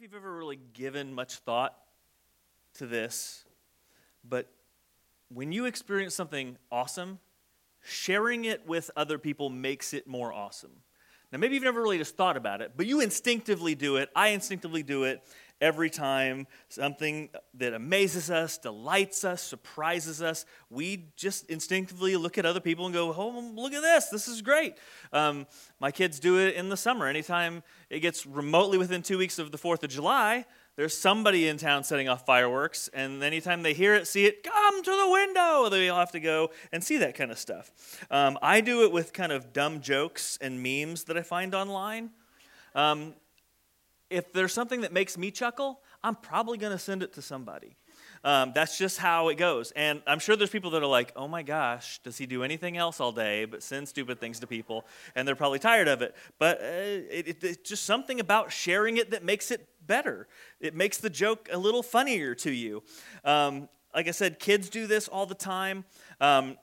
if you've ever really given much thought to this, but when you experience something awesome, sharing it with other people makes it more awesome. Now, maybe you've never really just thought about it, but you instinctively do it. I instinctively do it every time something that amazes us, delights us, surprises us. We just instinctively look at other people and go, Oh, look at this. This is great. Um, my kids do it in the summer. Anytime it gets remotely within two weeks of the 4th of July, there's somebody in town setting off fireworks, and anytime they hear it, see it, come to the window, they'll have to go and see that kind of stuff. Um, I do it with kind of dumb jokes and memes that I find online. Um, if there's something that makes me chuckle, I'm probably going to send it to somebody. Um, that's just how it goes. And I'm sure there's people that are like, oh my gosh, does he do anything else all day but send stupid things to people? And they're probably tired of it. But uh, it, it, it's just something about sharing it that makes it better. It makes the joke a little funnier to you. Um, like I said, kids do this all the time. Um,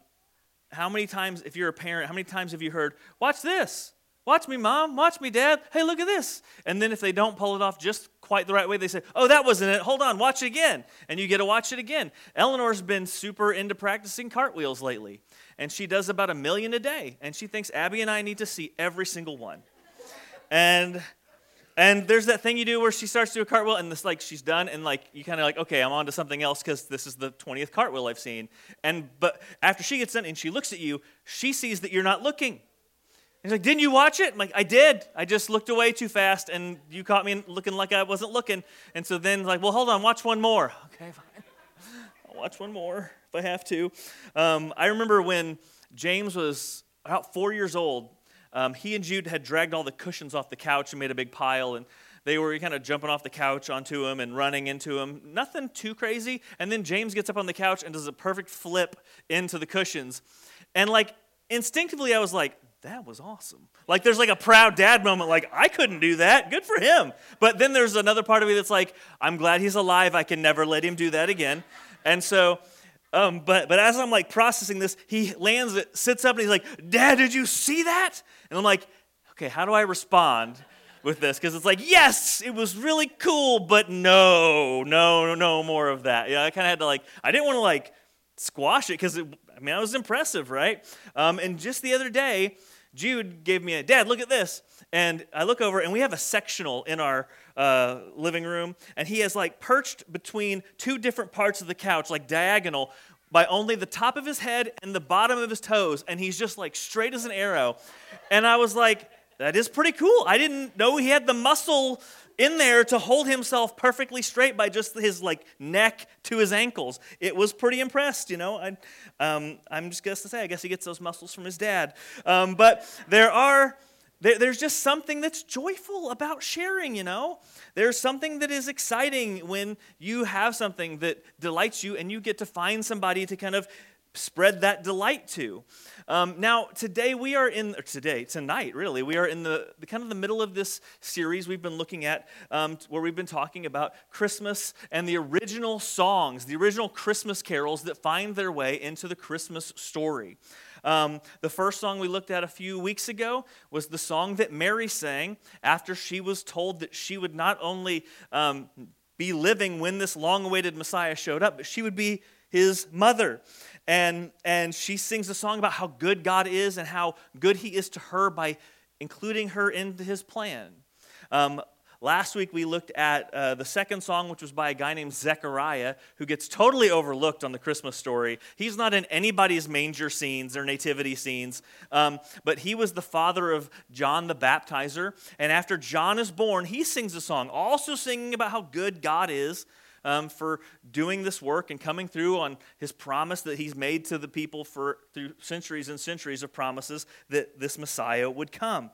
how many times, if you're a parent, how many times have you heard, watch this? Watch me, mom. Watch me, dad. Hey, look at this. And then if they don't pull it off just quite the right way, they say, oh, that wasn't it. Hold on, watch it again. And you get to watch it again. Eleanor's been super into practicing cartwheels lately. And she does about a million a day. And she thinks Abby and I need to see every single one. And and there's that thing you do where she starts to do a cartwheel and this like she's done and like you kind of like okay I'm on to something else because this is the 20th cartwheel I've seen and but after she gets done and she looks at you she sees that you're not looking He's like, Didn't you watch it? I'm like, I did. I just looked away too fast and you caught me looking like I wasn't looking. And so then, like, well, hold on, watch one more. Okay, fine. I'll watch one more if I have to. Um, I remember when James was about four years old, um, he and Jude had dragged all the cushions off the couch and made a big pile. And they were kind of jumping off the couch onto him and running into him. Nothing too crazy. And then James gets up on the couch and does a perfect flip into the cushions. And like instinctively, I was like, that was awesome. Like there's like a proud dad moment, like, I couldn't do that. Good for him. But then there's another part of me that's like, I'm glad he's alive. I can never let him do that again. And so, um, but but as I'm like processing this, he lands it, sits up, and he's like, Dad, did you see that? And I'm like, okay, how do I respond? with this because it's like, yes, it was really cool, but no, no, no more of that. Yeah, I kind of had to like, I didn't want to like squash it because I mean, that was impressive, right? Um, and just the other day, Jude gave me a, Dad, look at this. And I look over, and we have a sectional in our uh, living room, and he has like perched between two different parts of the couch, like diagonal, by only the top of his head and the bottom of his toes, and he's just like straight as an arrow. And I was like, that is pretty cool. I didn't know he had the muscle in there to hold himself perfectly straight by just his like neck to his ankles. It was pretty impressed, you know. I, um, I'm just to say, I guess he gets those muscles from his dad. Um, but there are. There, there's just something that's joyful about sharing, you know? There's something that is exciting when you have something that delights you and you get to find somebody to kind of spread that delight to. Um, now, today we are in, today, tonight really, we are in the, the, kind of the middle of this series we've been looking at um, where we've been talking about Christmas and the original songs, the original Christmas carols that find their way into the Christmas story. Um, the first song we looked at a few weeks ago was the song that Mary sang after she was told that she would not only um, be living when this long awaited Messiah showed up, but she would be his mother and, and she sings a song about how good God is and how good He is to her by including her into His plan. Um, last week we looked at uh, the second song, which was by a guy named Zechariah, who gets totally overlooked on the Christmas story. He's not in anybody's manger scenes or nativity scenes, um, but he was the father of John the Baptizer. And after John is born, he sings a song, also singing about how good God is um, for doing this work and coming through on his promise that he's made to the people for through centuries and centuries of promises that this Messiah would come.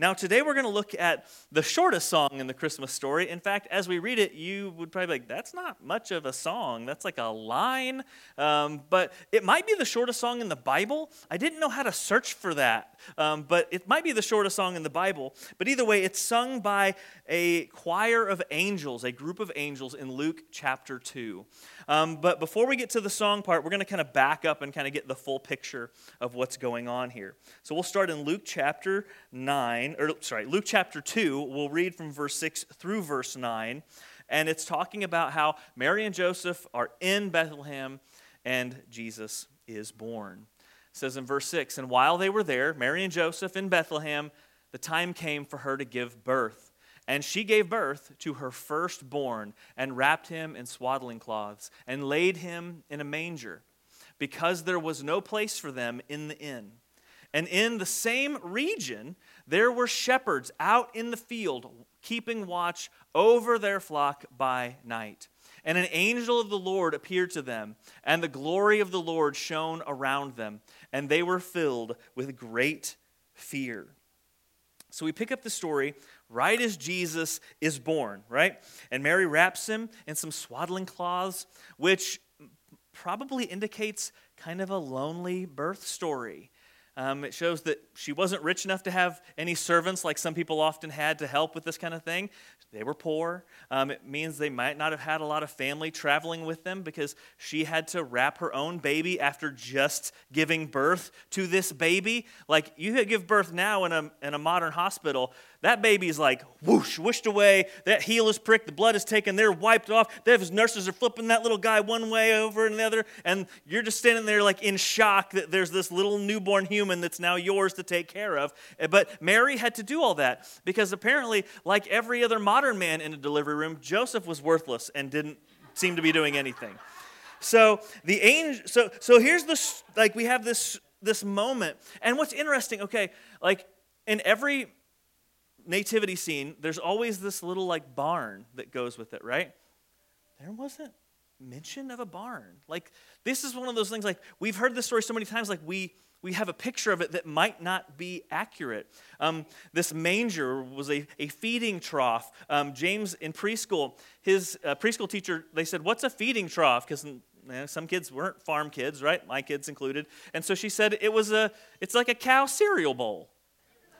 Now, today we're going to look at the shortest song in the Christmas story. In fact, as we read it, you would probably be like, that's not much of a song. That's like a line. Um, but it might be the shortest song in the Bible. I didn't know how to search for that, um, but it might be the shortest song in the Bible. But either way, it's sung by a choir of angels, a group of angels in Luke chapter 2. Um, but before we get to the song part, we're going to kind of back up and kind of get the full picture of what's going on here. So we'll start in Luke chapter 9 9, or sorry, Luke chapter 2, we'll read from verse 6 through verse 9. And it's talking about how Mary and Joseph are in Bethlehem and Jesus is born. It says in verse 6 And while they were there, Mary and Joseph in Bethlehem, the time came for her to give birth. And she gave birth to her firstborn and wrapped him in swaddling cloths and laid him in a manger because there was no place for them in the inn. And in the same region, there were shepherds out in the field keeping watch over their flock by night. And an angel of the Lord appeared to them, and the glory of the Lord shone around them, and they were filled with great fear. So we pick up the story right as Jesus is born, right? And Mary wraps him in some swaddling cloths, which probably indicates kind of a lonely birth story. Um, it shows that she wasn't rich enough to have any servants like some people often had to help with this kind of thing. They were poor. Um, it means they might not have had a lot of family traveling with them because she had to wrap her own baby after just giving birth to this baby. Like, you give birth now in a, in a modern hospital, that baby's like whoosh, whooshed away. That heel is pricked. The blood is taken. They're wiped off. Those nurses are flipping that little guy one way over and the other. And you're just standing there like in shock that there's this little newborn human that's now yours to take care of. But Mary had to do all that because apparently, like every other modern man in a delivery room, Joseph was worthless and didn't seem to be doing anything. So the angel, so so here's this like we have this this moment. And what's interesting, okay, like in every nativity scene, there's always this little like barn that goes with it, right? There wasn't mention of a barn. Like this is one of those things like we've heard this story so many times like we we have a picture of it that might not be accurate. Um, this manger was a, a feeding trough. Um, James in preschool, his uh, preschool teacher, they said, What's a feeding trough? Because some kids weren't farm kids, right? My kids included. And so she said it was a, it's like a cow cereal bowl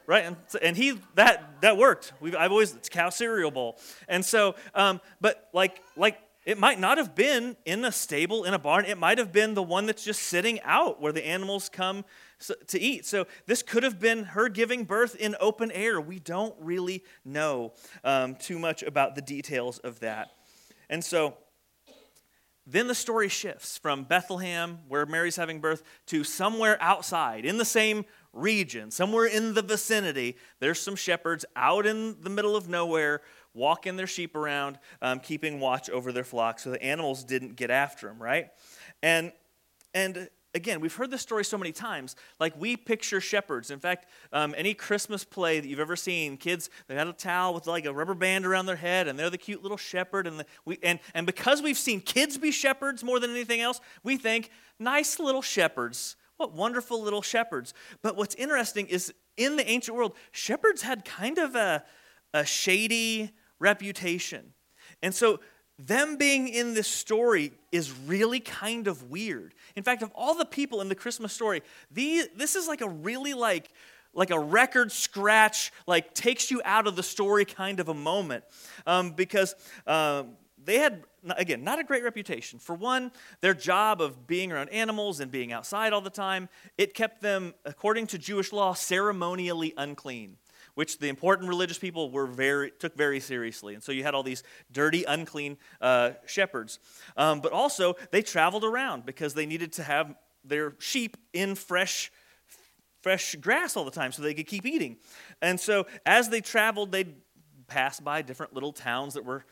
right? And, and he that that worked. We've, I've always it's cow cereal bowl, and so um, but like like it might not have been in a stable in a barn. It might have been the one that's just sitting out where the animals come to eat. So this could have been her giving birth in open air. We don't really know um, too much about the details of that, and so. Then the story shifts from Bethlehem, where Mary's having birth, to somewhere outside in the same region, somewhere in the vicinity, there's some shepherds out in the middle of nowhere walking their sheep around, um, keeping watch over their flock so the animals didn't get after them, right? And, and again, we've heard this story so many times. Like we picture shepherds. In fact, um, any Christmas play that you've ever seen, kids they got a towel with like a rubber band around their head, and they're the cute little shepherd. And the, we and and because we've seen kids be shepherds more than anything else, we think nice little shepherds what wonderful little shepherds. But what's interesting is in the ancient world, shepherds had kind of a, a shady reputation. And so them being in this story is really kind of weird. In fact, of all the people in the Christmas story, this is like a really like like a record scratch, like takes you out of the story kind of a moment, um, because um, they had, again, not a great reputation. For one, their job of being around animals and being outside all the time, it kept them, according to Jewish law, ceremonially unclean, which the important religious people were very, took very seriously. And so you had all these dirty, unclean uh, shepherds. Um, but also, they traveled around because they needed to have their sheep in fresh fresh grass all the time so they could keep eating. And so as they traveled, they'd pass by different little towns that were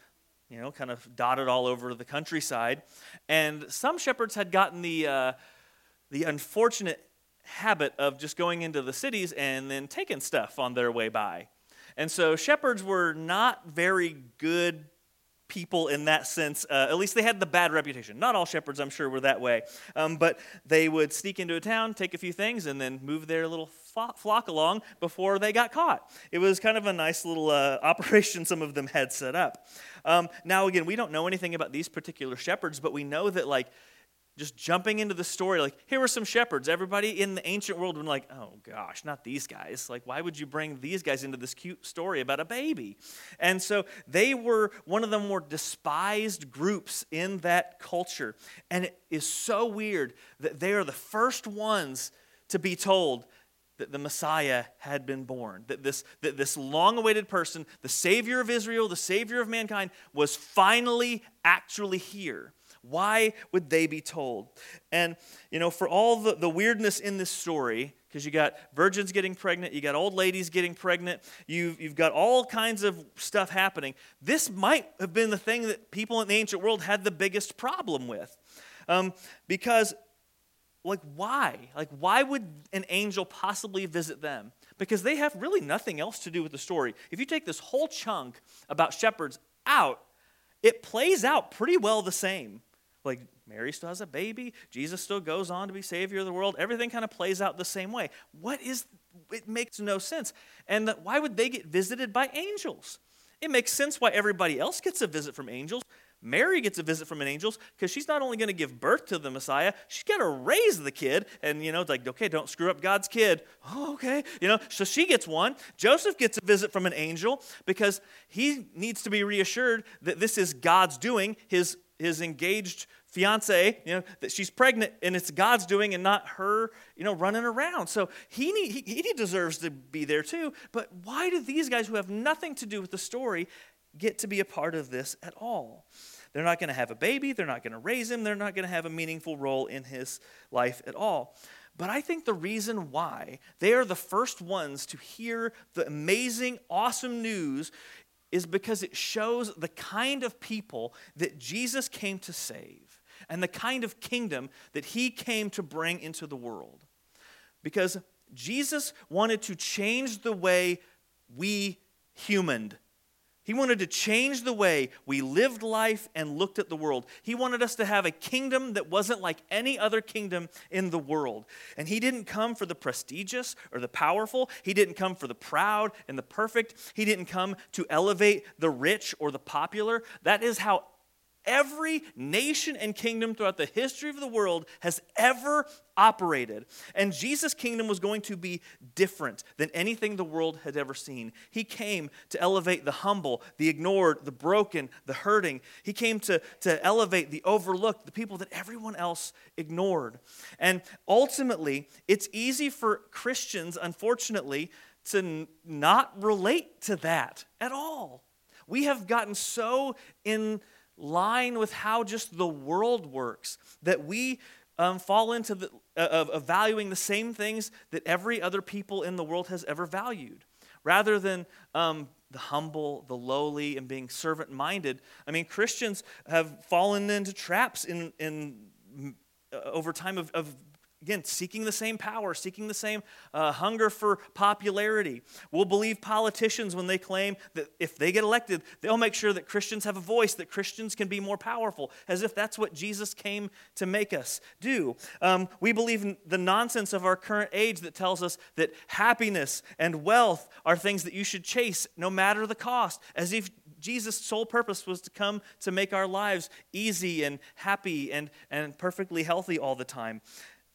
you know, kind of dotted all over the countryside. And some shepherds had gotten the, uh, the unfortunate habit of just going into the cities and then taking stuff on their way by. And so shepherds were not very good people in that sense. Uh, at least they had the bad reputation. Not all shepherds, I'm sure, were that way. Um, but they would sneak into a town, take a few things, and then move their little flock along before they got caught. It was kind of a nice little uh, operation some of them had set up. Um, now, again, we don't know anything about these particular shepherds, but we know that, like, just jumping into the story, like, here were some shepherds. Everybody in the ancient world would be like, oh gosh, not these guys. Like, why would you bring these guys into this cute story about a baby? And so they were one of the more despised groups in that culture. And it is so weird that they are the first ones to be told, that the Messiah had been born, that this, that this long awaited person, the Savior of Israel, the Savior of mankind, was finally actually here. Why would they be told? And, you know, for all the, the weirdness in this story, because you got virgins getting pregnant, you got old ladies getting pregnant, you've, you've got all kinds of stuff happening. This might have been the thing that people in the ancient world had the biggest problem with. Um, because like why? Like why would an angel possibly visit them? Because they have really nothing else to do with the story. If you take this whole chunk about shepherds out it plays out pretty well the same. Like mary still has a baby. Jesus still goes on to be savior of the world. Everything kind of plays out the same way. What is it makes no sense. And why would they get visited by angels? It makes sense why everybody else gets a visit from angels Mary gets a visit from an angel because she's not only going to give birth to the Messiah, she's going to raise the kid. And, you know, it's like, okay, don't screw up God's kid. Oh, okay. You know, so she gets one. Joseph gets a visit from an angel because he needs to be reassured that this is God's doing. His, his engaged fiance, you know, that she's pregnant and it's God's doing and not her, you know, running around. So he, need, he, he deserves to be there too. But why do these guys who have nothing to do with the story get to be a part of this at all? They're not going to have a baby. They're not going to raise him. They're not going to have a meaningful role in his life at all. But I think the reason why they are the first ones to hear the amazing, awesome news is because it shows the kind of people that Jesus came to save and the kind of kingdom that he came to bring into the world. Because Jesus wanted to change the way we humaned he wanted to change the way we lived life and looked at the world. He wanted us to have a kingdom that wasn't like any other kingdom in the world. And He didn't come for the prestigious or the powerful. He didn't come for the proud and the perfect. He didn't come to elevate the rich or the popular. That is how every nation and kingdom throughout the history of the world has ever operated. And Jesus' kingdom was going to be different than anything the world had ever seen. He came to elevate the humble, the ignored, the broken, the hurting. He came to, to elevate the overlooked, the people that everyone else ignored. And ultimately, it's easy for Christians, unfortunately, to n- not relate to that at all. We have gotten so in line with how just the world works, that we um, fall into the, uh, of, valuing the same things that every other people in the world has ever valued. Rather than um, the humble, the lowly, and being servant minded, I mean, Christians have fallen into traps in, in uh, over time of, of Again, seeking the same power, seeking the same uh, hunger for popularity. We'll believe politicians when they claim that if they get elected, they'll make sure that Christians have a voice, that Christians can be more powerful, as if that's what Jesus came to make us do. Um, we believe the nonsense of our current age that tells us that happiness and wealth are things that you should chase no matter the cost, as if Jesus' sole purpose was to come to make our lives easy and happy and, and perfectly healthy all the time.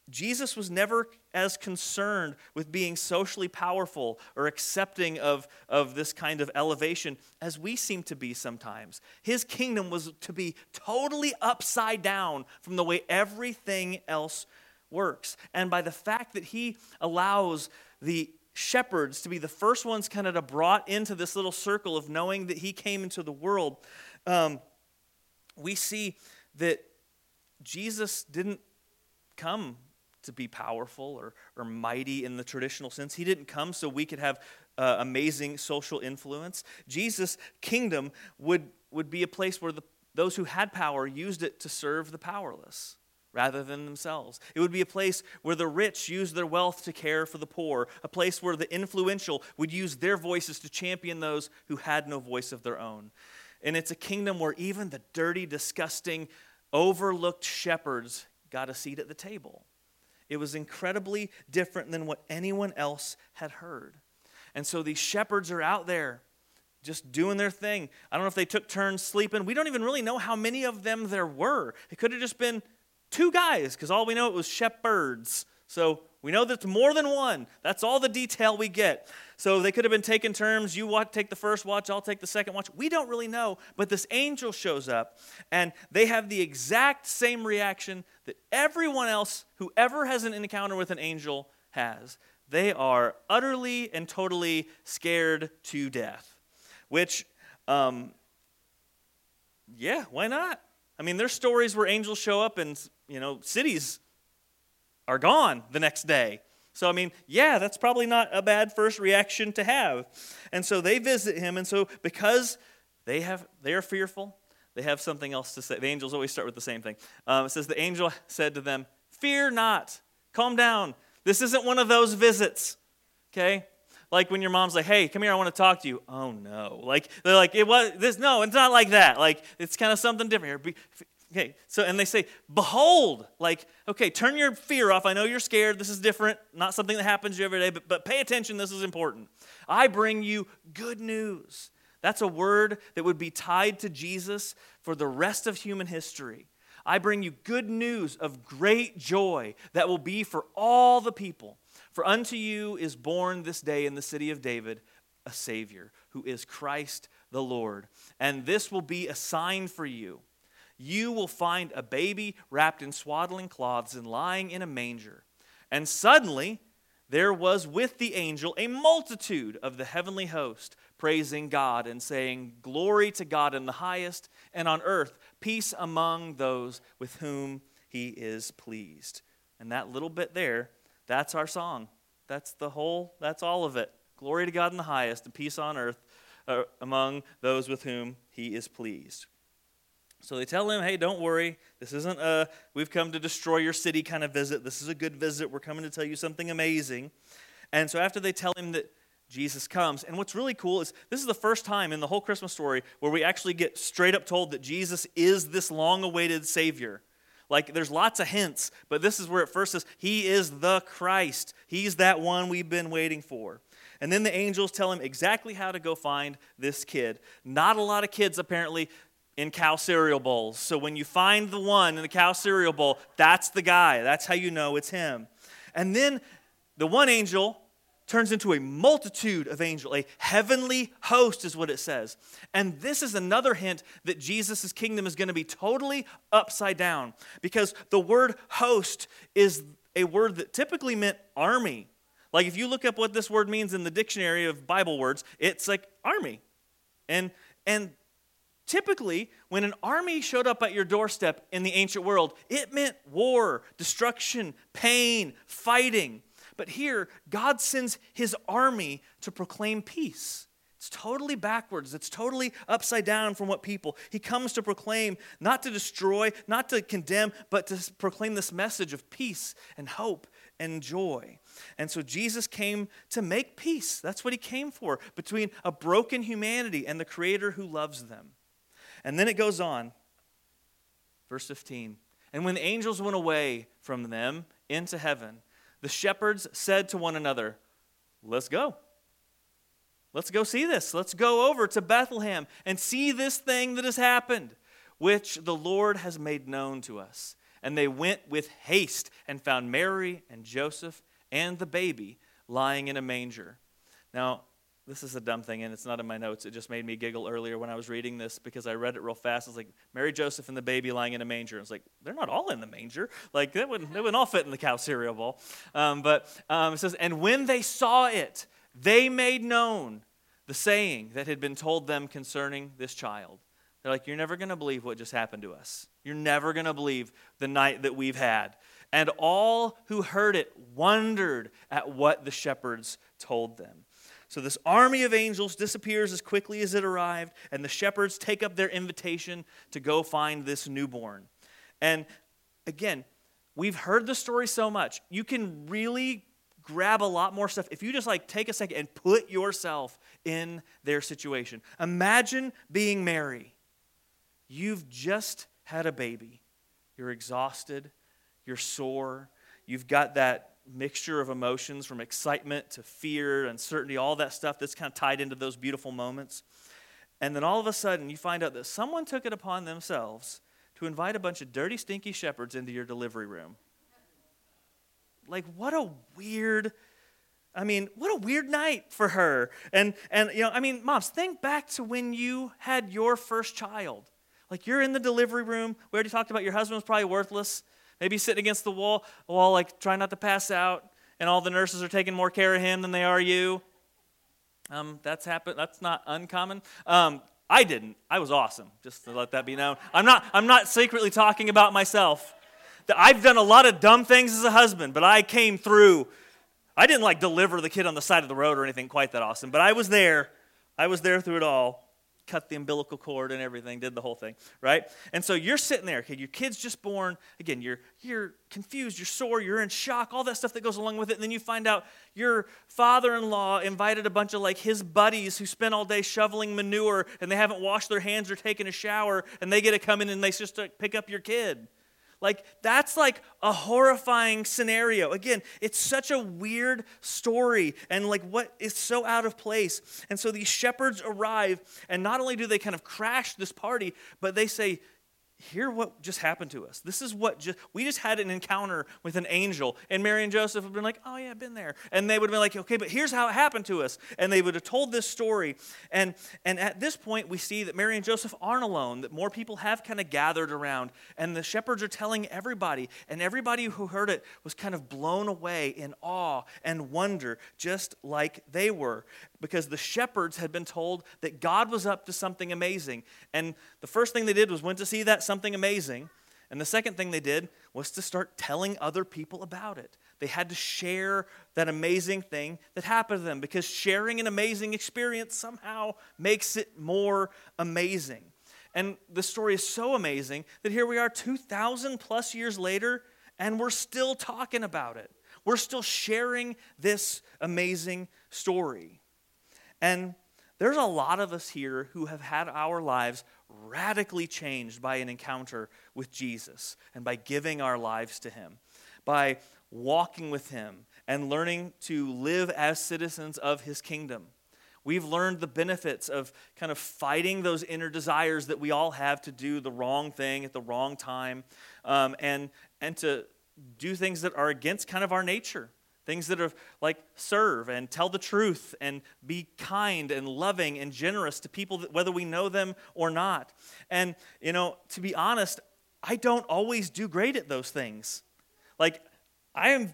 Jesus was never as concerned with being socially powerful or accepting of, of this kind of elevation as we seem to be sometimes. His kingdom was to be totally upside down from the way everything else works. And by the fact that he allows the shepherds to be the first ones kind of brought into this little circle of knowing that he came into the world, um, we see that Jesus didn't come to be powerful or, or mighty in the traditional sense. He didn't come so we could have uh, amazing social influence. Jesus' kingdom would, would be a place where the, those who had power used it to serve the powerless rather than themselves. It would be a place where the rich used their wealth to care for the poor, a place where the influential would use their voices to champion those who had no voice of their own. And it's a kingdom where even the dirty, disgusting, overlooked shepherds got a seat at the table. It was incredibly different than what anyone else had heard. And so these shepherds are out there just doing their thing. I don't know if they took turns sleeping. We don't even really know how many of them there were. It could have just been two guys, because all we know it was shepherds. So we know that's more than one. That's all the detail we get. So they could have been taking turns. You watch, take the first watch, I'll take the second watch. We don't really know. But this angel shows up, and they have the exact same reaction that everyone else who ever has an encounter with an angel has. they are utterly and totally scared to death. Which, um, yeah, why not? I mean, there's stories where angels show up and, you know, cities are gone the next day. So, I mean, yeah, that's probably not a bad first reaction to have. And so they visit him. And so, because they, have, they are fearful, they have something else to say. The angels always start with the same thing. Um, it says, The angel said to them, Fear not, calm down. This isn't one of those visits, okay? Like when your mom's like, "Hey, come here, I want to talk to you." Oh no! Like they're like, "It was this." No, it's not like that. Like it's kind of something different here. Okay, so and they say, "Behold!" Like, okay, turn your fear off. I know you're scared. This is different. Not something that happens to you every day, but but pay attention. This is important. I bring you good news. That's a word that would be tied to Jesus for the rest of human history. I bring you good news of great joy that will be for all the people. For unto you is born this day in the city of David a Savior, who is Christ the Lord. And this will be a sign for you. You will find a baby wrapped in swaddling cloths and lying in a manger. And suddenly there was with the angel a multitude of the heavenly host, praising God and saying, Glory to God in the highest, and on earth peace among those with whom he is pleased. And that little bit there that's our song. That's the whole, that's all of it. Glory to God in the highest and peace on earth uh, among those with whom he is pleased. So they tell him, hey, don't worry. This isn't a we've come to destroy your city kind of visit. This is a good visit. We're coming to tell you something amazing. And so after they tell him that Jesus comes, and what's really cool is this is the first time in the whole Christmas story where we actually get straight up told that Jesus is this long awaited Savior. Like there's lots of hints, but this is where it first says, He is the Christ. He's that one we've been waiting for. And then the angels tell him exactly how to go find this kid. Not a lot of kids, apparently, in cow cereal bowls. So when you find the one in the cow cereal bowl, that's the guy. That's how you know it's him. And then the one angel turns into a multitude of angels. A heavenly host is what it says. And this is another hint that Jesus' kingdom is going to be totally upside down because the word host is a word that typically meant army. Like if you look up what this word means in the dictionary of Bible words, it's like army. And and typically when an army showed up at your doorstep in the ancient world, it meant war, destruction, pain, fighting. But here, God sends his army to proclaim peace. It's totally backwards. It's totally upside down from what people. He comes to proclaim, not to destroy, not to condemn, but to proclaim this message of peace and hope and joy. And so Jesus came to make peace. That's what he came for between a broken humanity and the Creator who loves them. And then it goes on, verse 15. And when the angels went away from them into heaven, the shepherds said to one another, Let's go. Let's go see this. Let's go over to Bethlehem and see this thing that has happened, which the Lord has made known to us. And they went with haste and found Mary and Joseph and the baby lying in a manger. Now, this is a dumb thing, and it's not in my notes. It just made me giggle earlier when I was reading this because I read it real fast. I was like, Mary, Joseph, and the baby lying in a manger. I was like, they're not all in the manger. Like, that wouldn't, they wouldn't all fit in the cow cereal bowl. Um, but um, it says, and when they saw it, they made known the saying that had been told them concerning this child. They're like, you're never going to believe what just happened to us. You're never going to believe the night that we've had. And all who heard it wondered at what the shepherds told them. So this army of angels disappears as quickly as it arrived, and the shepherds take up their invitation to go find this newborn. And again, we've heard the story so much. You can really grab a lot more stuff if you just like take a second and put yourself in their situation. Imagine being Mary. You've just had a baby. You're exhausted, you're sore, you've got that mixture of emotions from excitement to fear, uncertainty, all that stuff that's kind of tied into those beautiful moments. And then all of a sudden, you find out that someone took it upon themselves to invite a bunch of dirty, stinky shepherds into your delivery room. Like, what a weird. I mean, what a weird night for her. And and you know, I mean, moms, think back to when you had your first child. Like you're in the delivery room. We already talked about your husband was probably worthless maybe sitting against the wall, wall like trying not to pass out, and all the nurses are taking more care of him than they are you. Um, that's happened. That's not uncommon. Um, I didn't. I was awesome. Just to let that be known. I'm not. I'm not secretly talking about myself. I've done a lot of dumb things as a husband, but I came through. I didn't like deliver the kid on the side of the road or anything quite that awesome, but I was there. I was there through it all cut the umbilical cord and everything, did the whole thing, right? And so you're sitting there, okay, your kid's just born. Again, you're you're confused, you're sore, you're in shock, all that stuff that goes along with it. And then you find out your father-in-law invited a bunch of like his buddies who spent all day shoveling manure and they haven't washed their hands or taken a shower, and they get to come in and they just uh, pick up your kid. Like, that's like a horrifying scenario. Again, it's such a weird story and like what is so out of place. And so these shepherds arrive, and not only do they kind of crash this party, but they say, hear what just happened to us. This is what just, we just had an encounter with an angel. And Mary and Joseph have been like, oh, yeah, I've been there. And they would have been like, okay, but here's how it happened to us. And they would have told this story. And, and at this point, we see that Mary and Joseph aren't alone, that more people have kind of gathered around. And the shepherds are telling everybody. And everybody who heard it was kind of blown away in awe and wonder, just like they were because the shepherds had been told that God was up to something amazing. And the first thing they did was went to see that something amazing. And the second thing they did was to start telling other people about it. They had to share that amazing thing that happened to them because sharing an amazing experience somehow makes it more amazing. And the story is so amazing that here we are 2,000 plus years later, and we're still talking about it. We're still sharing this amazing story. And there's a lot of us here who have had our lives radically changed by an encounter with Jesus and by giving our lives to Him, by walking with Him and learning to live as citizens of His kingdom. We've learned the benefits of kind of fighting those inner desires that we all have to do the wrong thing at the wrong time um, and, and to do things that are against kind of our nature. Things that are like serve and tell the truth and be kind and loving and generous to people, whether we know them or not. And, you know, to be honest, I don't always do great at those things. Like, I have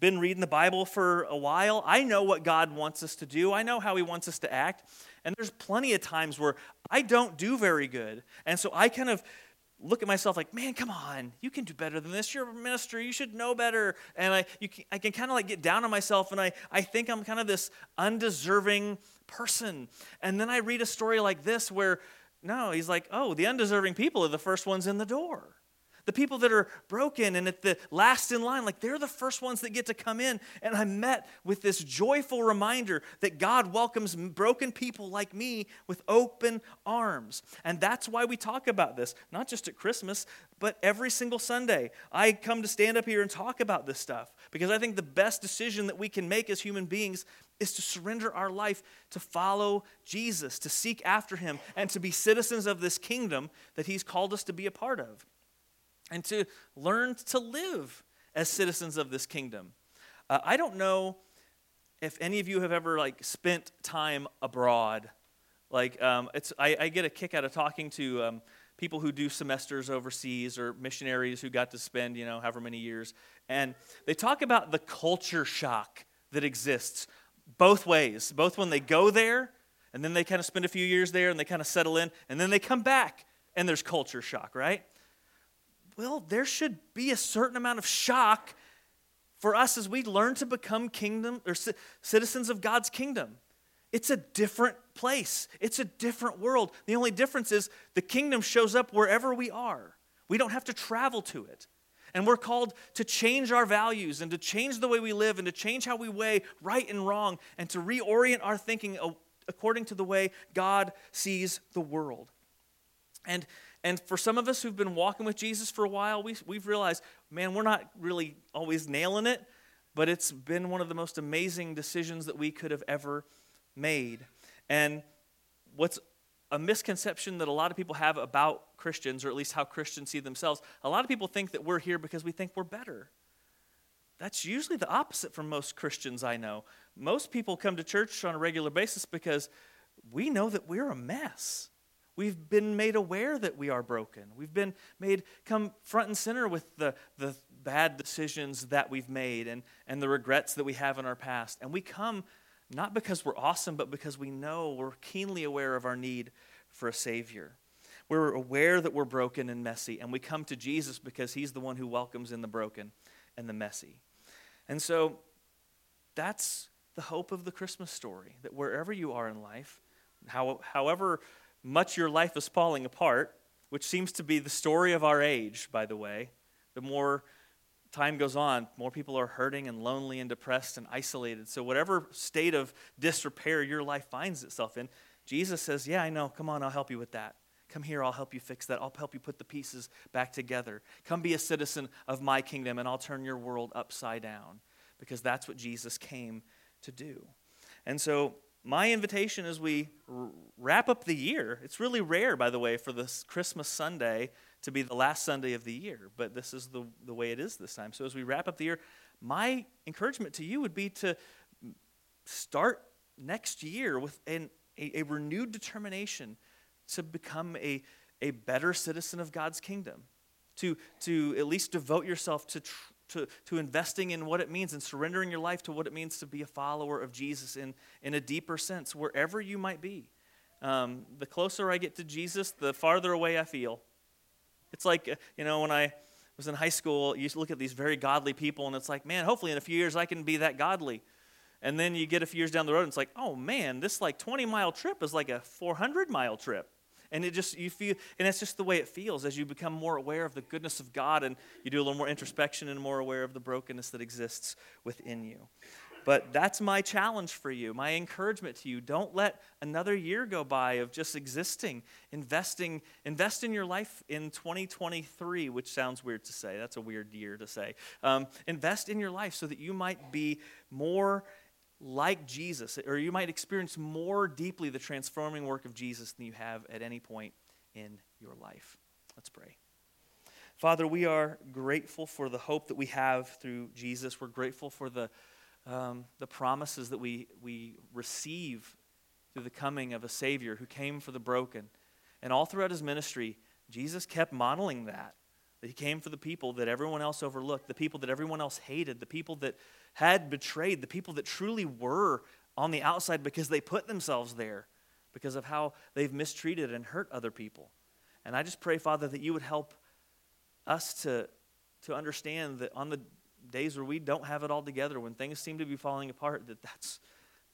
been reading the Bible for a while. I know what God wants us to do, I know how He wants us to act. And there's plenty of times where I don't do very good. And so I kind of look at myself like, man, come on, you can do better than this. You're a minister, you should know better. And I, can, I can kind of like get down on myself, and I, I think I'm kind of this undeserving person. And then I read a story like this where, no, he's like, oh, the undeserving people are the first ones in the door. The people that are broken and at the last in line, like they're the first ones that get to come in. And I met with this joyful reminder that God welcomes broken people like me with open arms. And that's why we talk about this, not just at Christmas, but every single Sunday. I come to stand up here and talk about this stuff because I think the best decision that we can make as human beings is to surrender our life to follow Jesus, to seek after him, and to be citizens of this kingdom that he's called us to be a part of and to learn to live as citizens of this kingdom. Uh, I don't know if any of you have ever like spent time abroad. Like, um, it's, I, I, get a kick out of talking to um, people who do semesters overseas or missionaries who got to spend, you know, however many years. And they talk about the culture shock that exists both ways, both when they go there and then they kind of spend a few years there and they kind of settle in, and then they come back and there's culture shock, right? Well, there should be a certain amount of shock for us as we learn to become kingdom or citizens of God's kingdom. It's a different place. It's a different world. The only difference is the kingdom shows up wherever we are. We don't have to travel to it. And we're called to change our values and to change the way we live and to change how we weigh right and wrong and to reorient our thinking according to the way God sees the world. And and for some of us who've been walking with Jesus for a while, we, we've realized, man, we're not really always nailing it, but it's been one of the most amazing decisions that we could have ever made. And what's a misconception that a lot of people have about Christians, or at least how Christians see themselves, a lot of people think that we're here because we think we're better. That's usually the opposite for most Christians I know. Most people come to church on a regular basis because we know that we're a mess. We've been made aware that we are broken. We've been made come front and center with the, the, bad decisions that we've made and, and the regrets that we have in our past. And we come not because we're awesome, but because we know we're keenly aware of our need for a Savior. We're aware that we're broken and messy, and we come to Jesus because He's the one who welcomes in the broken and the messy. And so that's the hope of the Christmas story that wherever you are in life, how, however much your life is falling apart, which seems to be the story of our age, by the way, the more time goes on, more people are hurting and lonely and depressed and isolated. So, whatever state of disrepair your life finds itself in, Jesus says, Yeah, I know. Come on, I'll help you with that. Come here, I'll help you fix that. I'll help you put the pieces back together. Come be a citizen of my kingdom, and I'll turn your world upside down because that's what Jesus came to do. And so, my invitation as we wrap up the year, it's really rare, by the way, for this Christmas Sunday to be the last Sunday of the year, but this is the, the way it is this time. So as we wrap up the year, my encouragement to you would be to start next year with an, a, a renewed determination to become a, a better citizen of God's kingdom, to, to at least devote yourself to, to, to investing in what it means and surrendering your life to what it means to be a follower of Jesus in, in a deeper sense, wherever you might be. Um, the closer I get to Jesus, the farther away I feel. It's like, uh, you know, when I was in high school, you used to look at these very godly people, and it's like, man, hopefully in a few years I can be that godly. And then you get a few years down the road, and it's like, oh man, this like 20 mile trip is like a 400 mile trip. And it just, you feel, and that's just the way it feels as you become more aware of the goodness of God and you do a little more introspection and more aware of the brokenness that exists within you. But that's my challenge for you, my encouragement to you. Don't let another year go by of just existing, investing, invest in your life in 2023, which sounds weird to say. That's a weird year to say. Um, invest in your life so that you might be more like Jesus, or you might experience more deeply the transforming work of Jesus than you have at any point in your life. Let's pray. Father, we are grateful for the hope that we have through Jesus. We're grateful for the um, the promises that we, we receive through the coming of a Savior who came for the broken. And all throughout his ministry, Jesus kept modeling that. That he came for the people that everyone else overlooked, the people that everyone else hated, the people that had betrayed, the people that truly were on the outside because they put themselves there because of how they've mistreated and hurt other people. And I just pray, Father, that you would help us to, to understand that on the days where we don't have it all together, when things seem to be falling apart, that that's,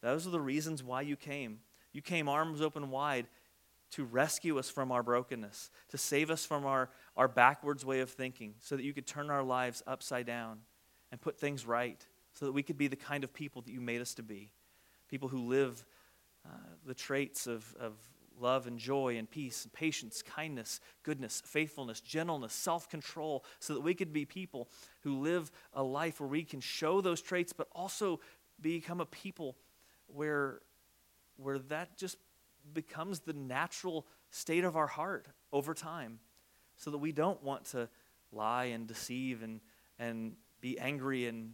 those are the reasons why you came. You came arms open wide to rescue us from our brokenness, to save us from our, our backwards way of thinking, so that you could turn our lives upside down and put things right, so that we could be the kind of people that you made us to be. People who live uh, the traits of, of love and joy and peace and patience, kindness, goodness, faithfulness, gentleness, self control, so that we could be people who live a life where we can show those traits, but also become a people where, where that just becomes the natural state of our heart over time, so that we don't want to lie and deceive and, and be angry and,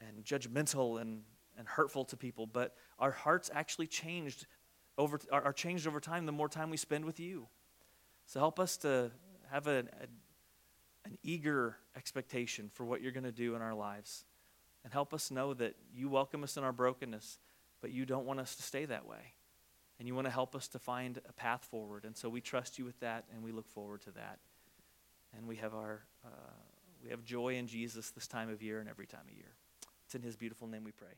and judgmental and, and hurtful to people, but our hearts actually changed over, are, are changed over time the more time we spend with you. So help us to have a, a an eager expectation for what you're going to do in our lives. And help us know that you welcome us in our brokenness, but you don't want us to stay that way. And you want to help us to find a path forward. And so we trust you with that, and we look forward to that. And we have, our, uh, we have joy in Jesus this time of year and every time of year. It's in his beautiful name we pray.